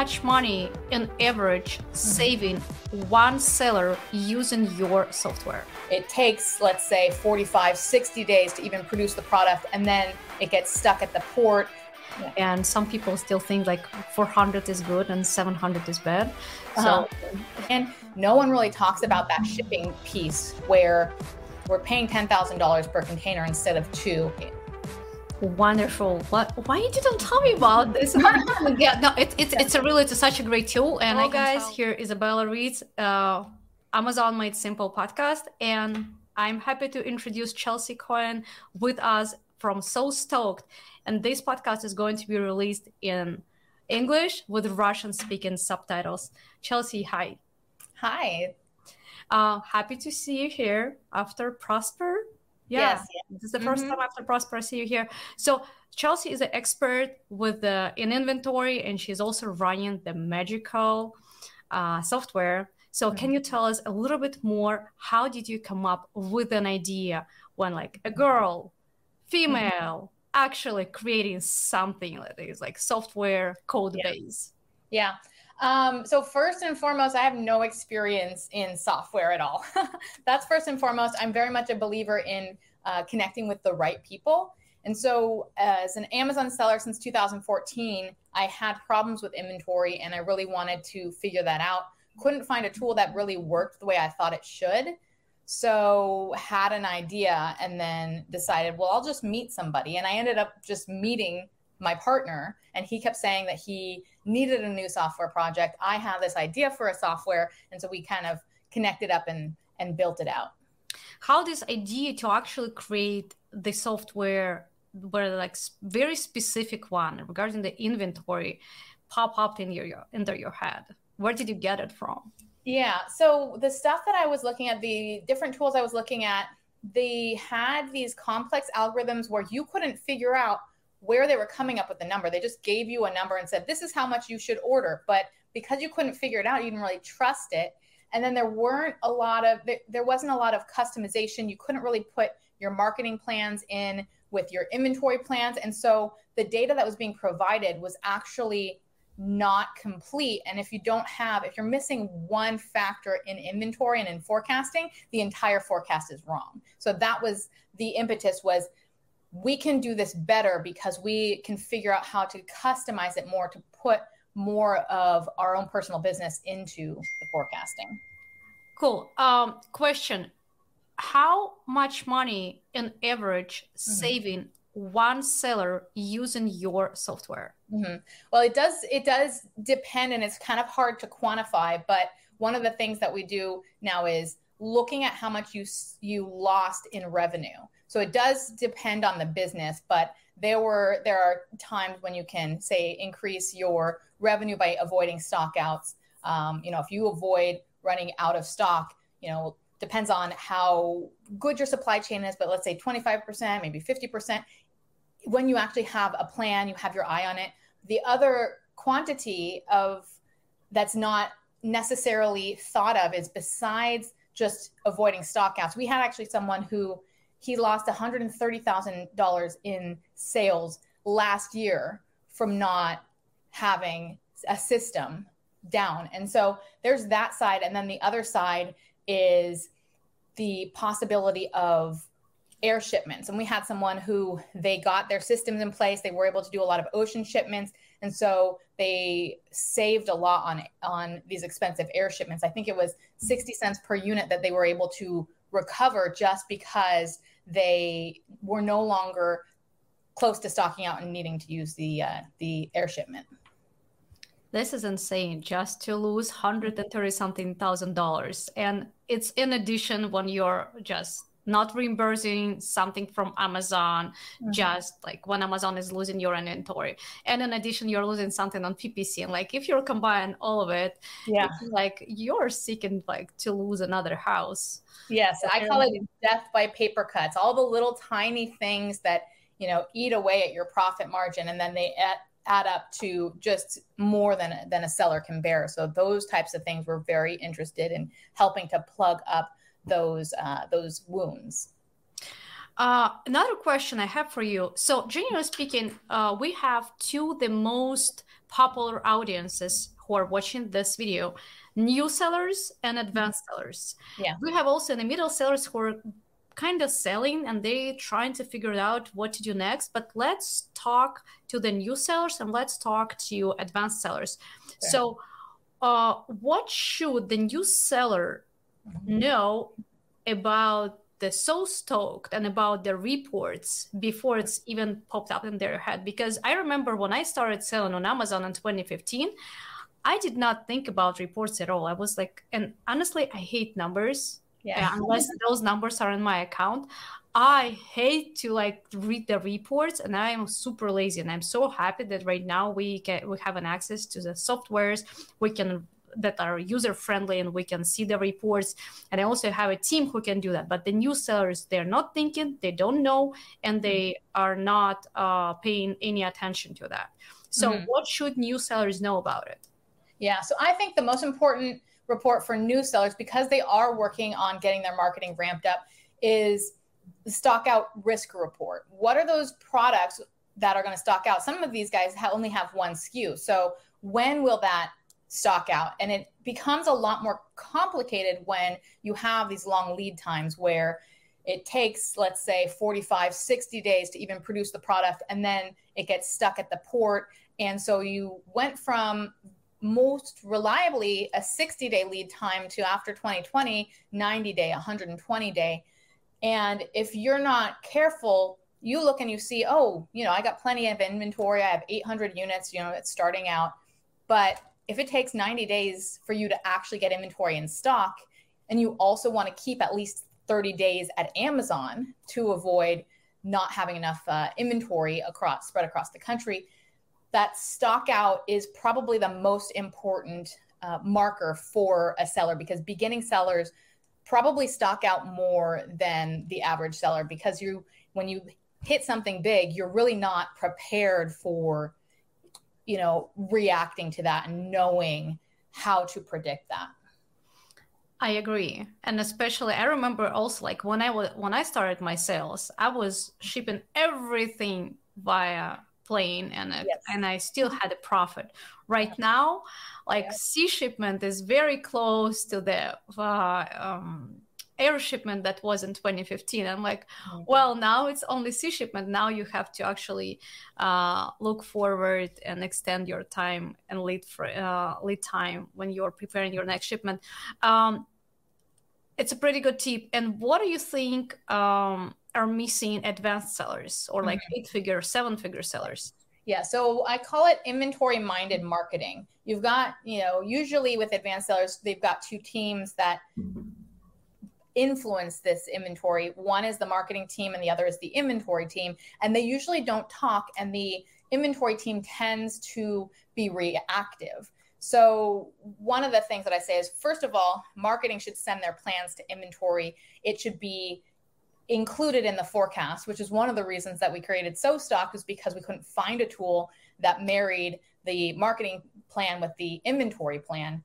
much money in average saving one seller using your software? It takes, let's say, 45, 60 days to even produce the product, and then it gets stuck at the port. And some people still think like 400 is good and 700 is bad. Uh-huh. So, and no one really talks about that shipping piece where we're paying $10,000 per container instead of two Wonderful. What? Why you didn't tell me about this? yeah, no, it's it's it's a really it's such a great tool. And Hello, guys, tell. here Izabella Ritz uh, Amazon Made Simple podcast, and I'm happy to introduce Chelsea Cohen with us from SoStocked. And this podcast is going to be released in English with Russian speaking subtitles. Chelsea, hi. Hi. Uh, happy to see you here after Prosper yeah, yes, this is the 1st mm-hmm. time after Prosper I see you here. So Chelsea is an expert with the in inventory, and she's also running the magical uh, software. So mm-hmm. can you tell us a little bit more? How did you come up with an idea when, like, a girl, female, mm-hmm. actually creating something like this, like software code yeah. base? Yeah. Um, so first and foremost, I have no experience in software at all. That's first and foremost. I'm very much a believer in uh, connecting with the right people. And so, as an Amazon seller since 2014, I had problems with inventory and I really wanted to figure that out. Couldn't find a tool that really worked the way I thought it should. So, had an idea and then decided, well, I'll just meet somebody. And I ended up just meeting my partner and he kept saying that he needed a new software project. I have this idea for a software. And so we kind of connected up and and built it out. How this idea to actually create the software where like very specific one regarding the inventory pop up in your into your head? Where did you get it from? Yeah. So the stuff that i was looking at the different tools i was looking at they had these complex algorithms where you couldn't figure out where they were coming up with the number. They just gave you a number and said, this is how much you should order. But because you couldn't figure it out, you didn't really trust it. And then there weren't a lot of, there wasn't a lot of customization. You couldn't really put your marketing plans in with your inventory plans. And so the data that was being provided was actually not complete. And if you don't have, if you're missing one factor in inventory and in forecasting, the entire forecast is wrong. So that was the impetus was we can do this better because we can figure out how to customize it more to put more of our own personal business into the forecasting. Cool. Um, question How much money in average mm-hmm. saving one seller using your software? Mm-hmm. Well, it does it does depend, and it's kind of hard to quantify. But one of the things that we do now is looking at how much you you lost in revenue. So it does depend on the business, but there were there are times when you can say increase your revenue by avoiding stockouts. Um, you know, if you avoid running out of stock, you know, depends on how good your supply chain is, but let's say 25%, maybe 50%. When you actually have a plan, you have your eye on it. The other quantity of that's not necessarily thought of is besides just avoiding stockouts. We had actually someone who he lost $130,000 in sales last year from not having a system down. And so there's that side. And then the other side is the possibility of air shipments. And we had someone who they got their systems in place. They were able to do a lot of ocean shipments. And so they saved a lot on on these expensive air shipments. I think it was 60 cents per unit that they were able to recover just because they were no longer close to stocking out and needing to use the uh, the air shipment. This is insane just to lose 130 something thousand dollars. And it's in addition when you're just not reimbursing something from Amazon, mm-hmm. just like when Amazon is losing your inventory. And in addition, you're losing something on PPC. And like if you're combining all of it, yeah, like you're seeking like to lose another house. Yes, I call it death by paper cuts. All the little tiny things that you know eat away at your profit margin, and then they add, add up to just more than than a seller can bear. So those types of things we're very interested in helping to plug up those uh, those wounds. Uh, another question I have for you. So, generally speaking, uh, we have two the most popular audiences who are watching this video new sellers and advanced sellers. Yeah. We have also the middle sellers who are kind of selling and they trying to figure out what to do next. But let's talk to the new sellers and let's talk to advanced sellers. Okay. So uh, what should the new seller. Know about the so stoked and about the reports before it's even popped up in their head because i remember when i started selling on amazon in 2015 I did not think about reports at all. I was like, and honestly, I hate numbers. Yeah. unless those numbers are in my account. I hate to like read the reports and I am super lazy and I'm so happy that right now we can we have an access to the softwares we can that are user friendly and we can see the reports and I also have a team who can do that but the new sellers they're not thinking they don't know and they are not uh, paying any attention to that so mm-hmm. what should new sellers know about it yeah. So I think the most important report for new sellers, because they are working on getting their marketing ramped up, is the stock out risk report. What are those products that are going to stock out? Some of these guys only have one SKU. So when will that stock out? And it becomes a lot more complicated when you have these long lead times where it takes let's say 45 60 days to even produce the product and then it gets stuck at the port. And so you went from most reliably a 60 day lead time to after 2020 90 day 120 day and if you're not careful you look and you see oh you know i got plenty of inventory. I have 800 units you know it's starting out. But if it takes 90 days for you to actually get inventory in stock and you also want to keep at least 30 days at amazon to avoid not having enough uh, inventory across spread across the country that stock out is probably the most important uh, marker for a seller because beginning sellers probably stock out more than the average seller because you when you hit something big you're really not prepared for you know reacting to that and knowing how to predict that I agree. And especially I remember also like when I was when I started my sales, I was shipping everything via plane and it, yes. and I still had a profit. Right now, like yeah. sea shipment is very close to the uh, um, air shipment that was in 2015. I'm like, mm-hmm. well, now it's only sea shipment. Now you have to actually uh, look forward and extend your time and lead for uh, lead time when you're preparing your next shipment. Um, it's a pretty good tip. And what do you think? Um, are missing advanced sellers or like mm-hmm. eight figure, seven figure sellers? Yeah, so I call it inventory minded marketing. You've got, you know, usually with advanced sellers, they've got two teams that influence this inventory. One is the marketing team and the other is the inventory team. And they usually don't talk, and the inventory team tends to be reactive. So, one of the things that I say is first of all, marketing should send their plans to inventory. It should be included in the forecast, which is one of the reasons that we created SoStocked, is because we couldn't find a tool that married the marketing plan with the inventory plan.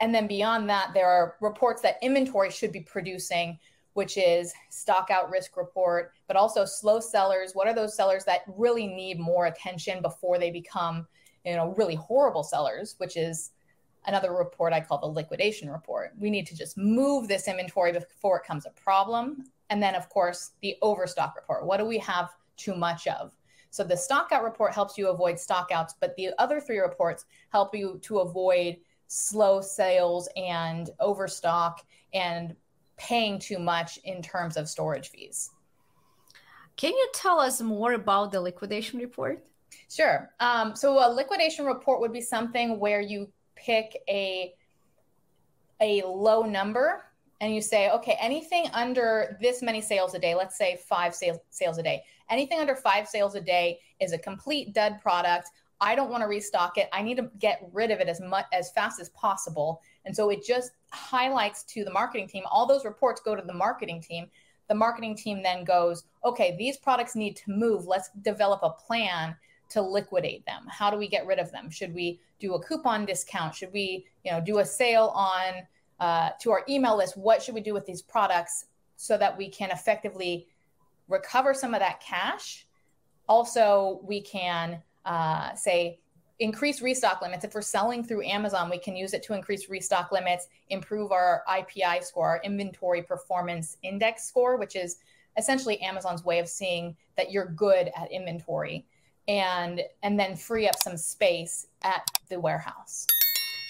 And then beyond that, there are reports that inventory should be producing, which is stock out risk report, but also slow sellers. What are those sellers that really need more attention before they become, you know, really horrible sellers, which is another report I call the liquidation report. We need to just move this inventory before it becomes a problem and then, of course, the overstock report. What do we have too much of? So the stockout report helps you avoid stockouts, but the other three reports help you to avoid slow sales and overstock and paying too much in terms of storage fees. Can you tell us more about the liquidation report? Sure. Um, so a liquidation report would be something where you pick a a low number and you say, okay, anything under this many sales a day, let's say five sales, sales a day, anything under five sales a day is a complete dud product. I don't want to restock it. I need to get rid of it as much as fast as possible. And so it just highlights to the marketing team. All those reports go to the marketing team. The marketing team then goes, okay, these products need to move. Let's develop a plan to liquidate them. How do we get rid of them? Should we do a coupon discount? Should we, you know, do a sale on uh, to our email list what should we do with these products so that we can effectively recover some of that cash also we can uh, say increase restock limits. If we're selling through Amazon, we can use it to increase restock limits, improve our IPI score, our inventory performance index score, which is essentially Amazon's way of seeing that you're good at inventory and and then free up some space at the warehouse.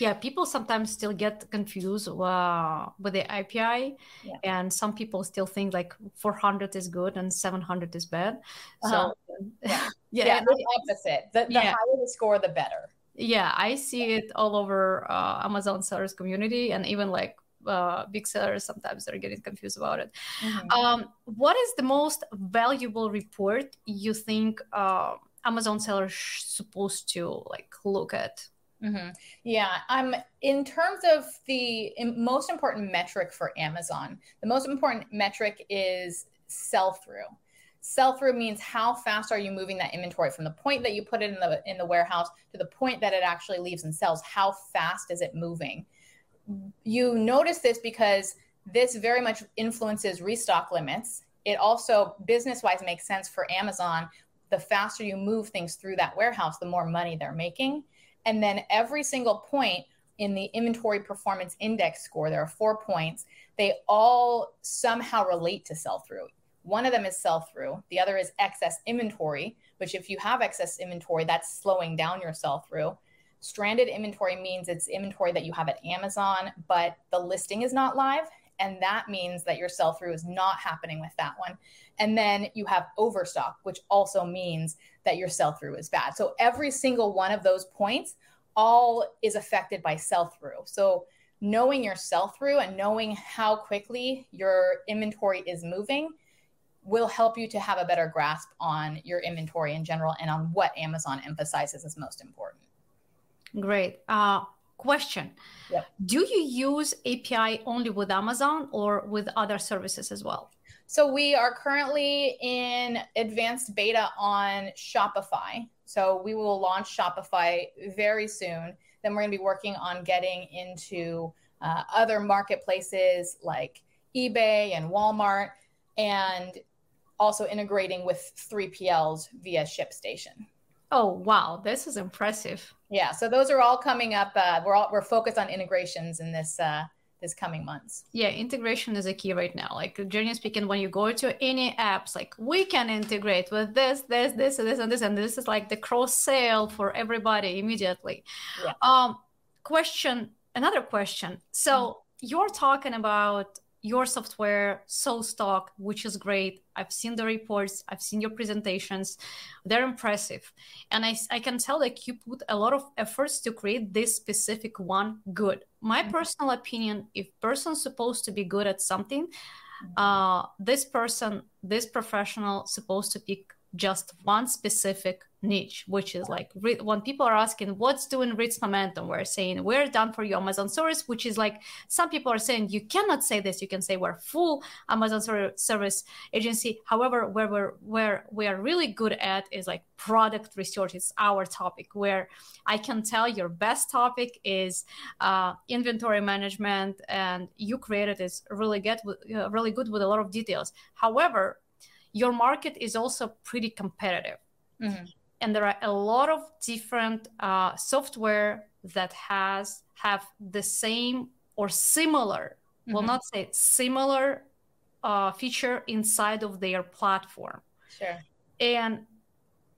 Yeah, people sometimes still get confused uh, with the IPI, yeah. and some people still think like 400 is good and 700 is bad. Uh-huh. So yeah, yeah, yeah the opposite. The, the yeah. higher the score, the better. Yeah, I see it all over uh, Amazon sellers community, and even like uh, big sellers sometimes they're getting confused about it. Mm-hmm. Um, what is the most valuable report you think uh, Amazon sellers supposed to like look at? Mm-hmm. Yeah, um, in terms of the most important metric for Amazon, the most important metric is sell through. Sell through means how fast are you moving that inventory from the point that you put it in the in the warehouse to the point that it actually leaves and sells. How fast is it moving? You notice this because this very much influences restock limits. It also business wise makes sense for Amazon. The faster you move things through that warehouse, the more money they're making and then every single point in the inventory performance index score, there are four points, they all somehow relate to sell through. One of them is sell through, the other is excess inventory, which if you have excess inventory, that's slowing down your sell through. Stranded inventory means it's inventory that you have at Amazon, but the listing is not live. And that means that your sell through is not happening with that one. And then you have overstock, which also means that your sell through is bad. So every single one of those points all is affected by sell through. So knowing your sell through and knowing how quickly your inventory is moving will help you to have a better grasp on your inventory in general and on what Amazon emphasizes as most important. Great. Uh, question yep. Do you use API only with Amazon or with other services as well? So we are currently in advanced beta on Shopify. So we will launch Shopify very soon. Then we're going to be working on getting into uh, other marketplaces like eBay and Walmart, and also integrating with 3PLs via ShipStation. Oh wow, this is impressive. Yeah, so those are all coming up. Uh, we're all we're focused on integrations in this uh, this coming months. Yeah, integration is a key right now. Like generally speaking, when you go to any apps, like we can integrate with this, this, this, and this, and this, and this is like the cross sale for everybody immediately. Yeah. Um, question, another question. So mm-hmm. you're talking about your software SoStocked which is great i've seen the reports i've seen your presentations they're impressive and I, I can tell that you put a lot of efforts to create this specific one good my mm-hmm. personal opinion if person's supposed to be good at something mm-hmm. uh, this person this professional supposed to pick just one specific niche, which is like when people are asking what's doing Ritz Momentum, we're saying we're done for you Amazon service, which is like some people are saying you cannot say this. You can say we're full Amazon service agency. However, where we're where we are really good at is like product research. It's our topic where I can tell your best topic is uh, inventory management, and you created is really with, uh, really good with a lot of details. However, your market is also pretty competitive. Mm-hmm and there are a lot of different uh, software that has have the same or similar mm-hmm. will not say similar uh, feature inside of their platform sure and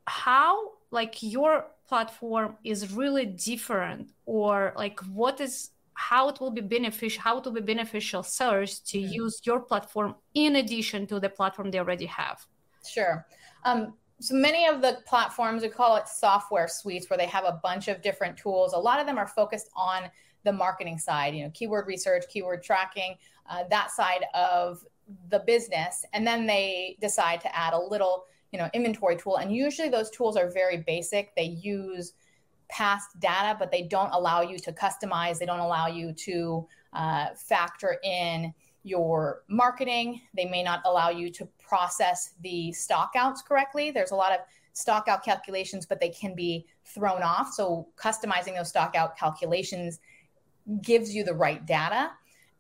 how like your platform is really different or like what is how it will be beneficial how it will be beneficial sellers to mm-hmm. use your platform in addition to the platform they already have. Sure. Um, so many of the platforms we call it software suites where they have a bunch of different tools. A lot of them are focused on the marketing side you know keyword research keyword tracking uh, that side of the business. And then they decide to add a little you know inventory tool. And usually those tools are very basic. They use past data but they don't allow you to customize they don't allow you to uh, factor in your marketing. They may not allow you to process the stockouts correctly. There's a lot of stockout calculations, but they can be thrown off. So customizing those stockout calculations gives you the right data.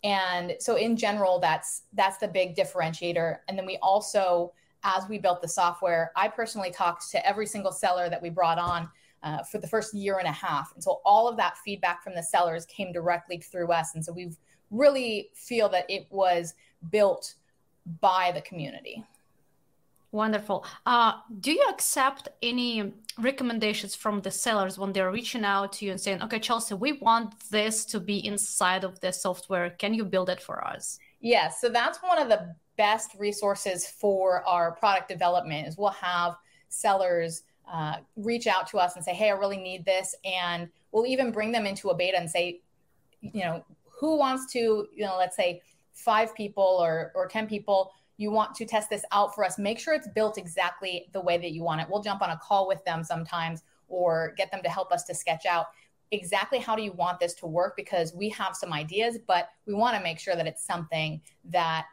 And so in general, that's that's the big differentiator. And then we also, as we built the software, I personally talked to every single seller that we brought on uh, for the first year and a half. And so all of that feedback from the sellers came directly through us. And so we really feel that it was built by the community. Wonderful. Uh, do you accept any recommendations from the sellers when they're reaching out to you and saying, okay, Chelsea, we want this to be inside of the software. Can you build it for us? Yes. So that's one of the best resources for our product development is we'll have sellers uh, reach out to us and say, hey, I really need this. And we'll even bring them into a beta and say, you know, who wants to, you know, let's say five people or, or 10 people you want to test this out for us, make sure it's built exactly the way that you want it. We'll jump on a call with them sometimes or get them to help us to sketch out exactly how do you want this to work because we have some ideas, but we want to make sure that it's something that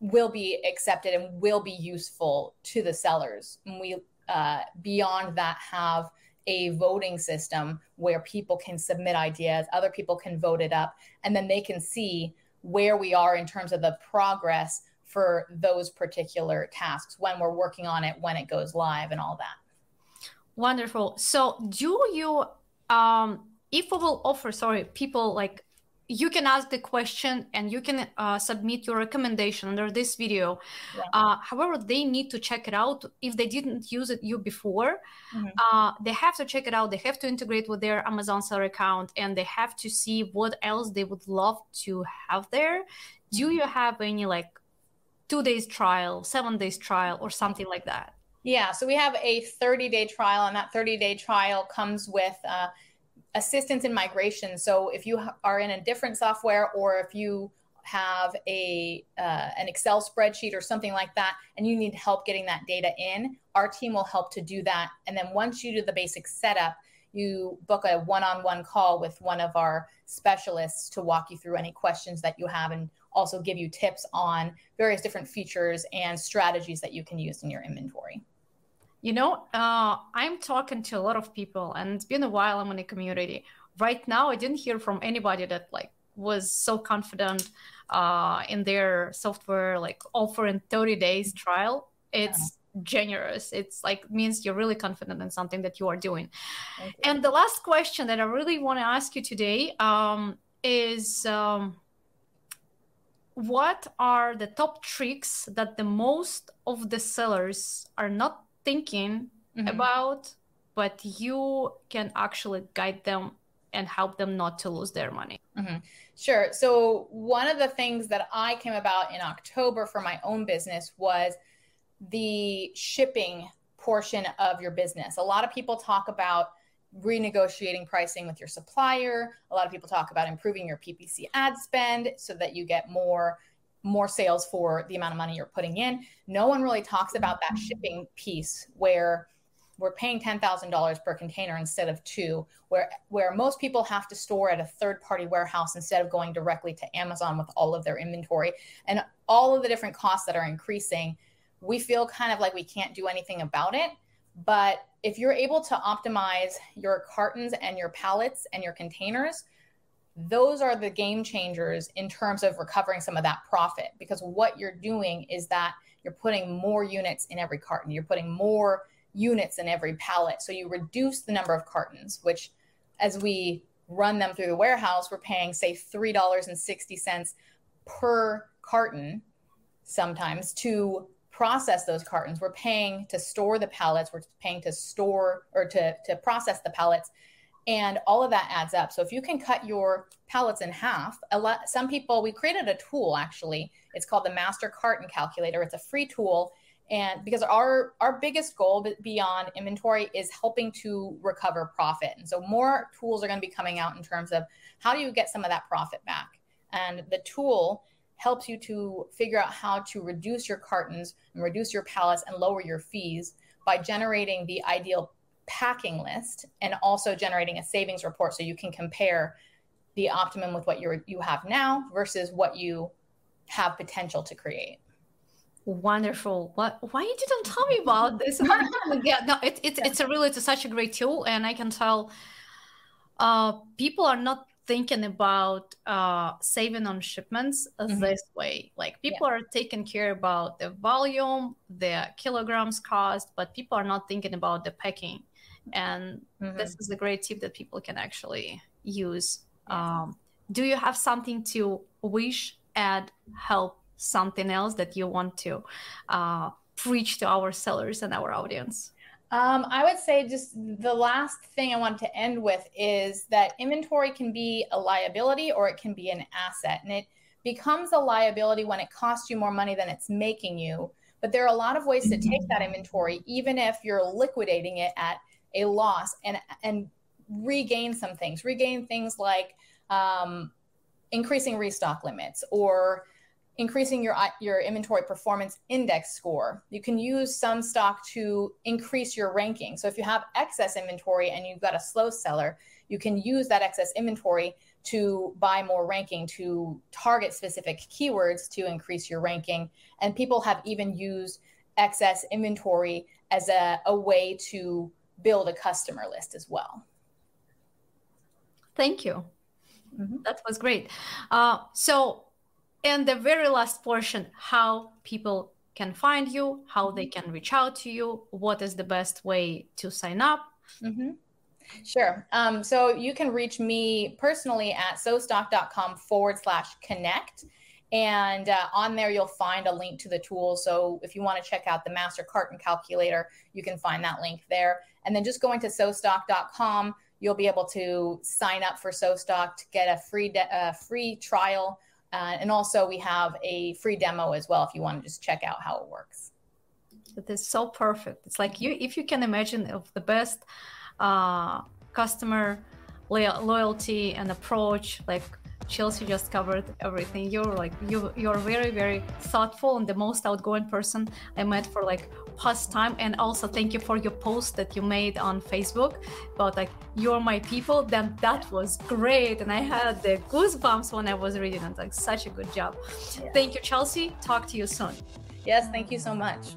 will be accepted and will be useful to the sellers. And we, uh, beyond that, have a voting system where people can submit ideas, other people can vote it up, and then they can see where we are in terms of the progress for those particular tasks when we're working on it, when it goes live, and all that. Wonderful. So, do you, um, if we will offer, sorry, people like you can ask the question and you can uh, submit your recommendation under this video. Yeah. Uh, however, they need to check it out if they didn't use it you before. Mm-hmm. Uh, they have to check it out. They have to integrate with their Amazon seller account and they have to see what else they would love to have there. Do mm-hmm. you have any like two days trial, seven days trial, or something like that? Yeah, so we have a 30 day trial, and that 30 day trial comes with uh, assistance in migration. So if you are in a different software or if you have a uh, an Excel spreadsheet or something like that, and you need help getting that data in, our team will help to do that. And then once you do the basic setup, you book a one-on-one call with one of our specialists to walk you through any questions that you have and also give you tips on various different features and strategies that you can use in your inventory. You know, uh, I'm talking to a lot of people, and it's been a while. I'm in a community. Right now, I didn't hear from anybody that like was so confident uh, in their software, like offering 30 days trial. It's yeah. generous. It's like means you're really confident in something that you are doing. And the last question that I really want to ask you today um, is. Um, what are the top tricks that the most of the sellers are not thinking mm-hmm. about but you can actually guide them and help them not to lose their money mm-hmm. sure so one of the things that i came about in october for my own business was the shipping portion of your business a lot of people talk about renegotiating pricing with your supplier. A lot of people talk about improving your PPC ad spend so that you get more more sales for the amount of money you're putting in. No one really talks about that mm-hmm. shipping piece where we're paying $10,000 per container instead of two, where where most people have to store at a third-party warehouse instead of going directly to Amazon with all of their inventory and all of the different costs that are increasing. We feel kind of like we can't do anything about it, but if you're able to optimize your cartons and your pallets and your containers, those are the game changers in terms of recovering some of that profit because what you're doing is that you're putting more units in every carton, you're putting more units in every pallet. So you reduce the number of cartons, which as we run them through the warehouse, we're paying, say, $3.60 per carton sometimes to process those cartons. We're paying to store the pallets. We're paying to store or to, to process the pallets. And all of that adds up. So if you can cut your pallets in half, a lot, some people, we created a tool actually. It's called the Master Carton Calculator. It's a free tool. And because our our biggest goal beyond inventory is helping to recover profit. And so more tools are going to be coming out in terms of how do you get some of that profit back. And the tool helps you to figure out how to reduce your cartons and reduce your pallets and lower your fees by generating the ideal packing list and also generating a savings report so you can compare the optimum with what you you have now versus what you have potential to create. Wonderful. What? Why you didn't tell me about this? yeah, no, it, it, yeah. it's a really it's such a great tool, and I can tell uh, people are not thinking about uh, saving on shipments mm-hmm. this way. Like people yeah. are taking care about the volume, the kilograms cost, but people are not thinking about the packing. And mm-hmm. this is a great tip that people can actually use um, do you have something to wish add help something else that you want to uh, preach to our sellers and our audience um, I would say just the last thing I want to end with is that inventory can be a liability or it can be an asset. And it becomes a liability when it costs you more money than it's making you. But there are a lot of ways to take that inventory, even if you're liquidating it at a loss and, and regain some things, regain things like um, increasing restock limits or increasing your your inventory performance index score. You can use some stock to increase your ranking. So if you have excess inventory and you've got a slow seller, you can use that excess inventory to buy more ranking to target specific keywords to increase your ranking. And people have even used excess inventory as a, a way to build a customer list as well. Thank you. Mm-hmm. That was great. Uh, so and the very last portion how people can find you how they can reach out to you what is the best way to sign up mm-hmm. sure um, so you can reach me personally at sostocked.com forward slash connect and uh, on there you'll find a link to the tool so if you want to check out the master carton calculator you can find that link there and then just going to sostocked.com you'll be able to sign up for sostocked to get a free de- free trial uh, and also, we have a free demo as well if you want to just check out how it works. It is so perfect. It's like you, if you can imagine of the best uh, customer loyalty and approach, like Chelsea just covered everything. You're like you you're very very thoughtful and the most outgoing person I met for like past time. And also thank you for your post that you made on Facebook about like you're my people. Then that was great, and I had the goosebumps when I was reading it. Like such a good job. Yeah. Thank you, Chelsea. Talk to you soon. Yes, thank you so much.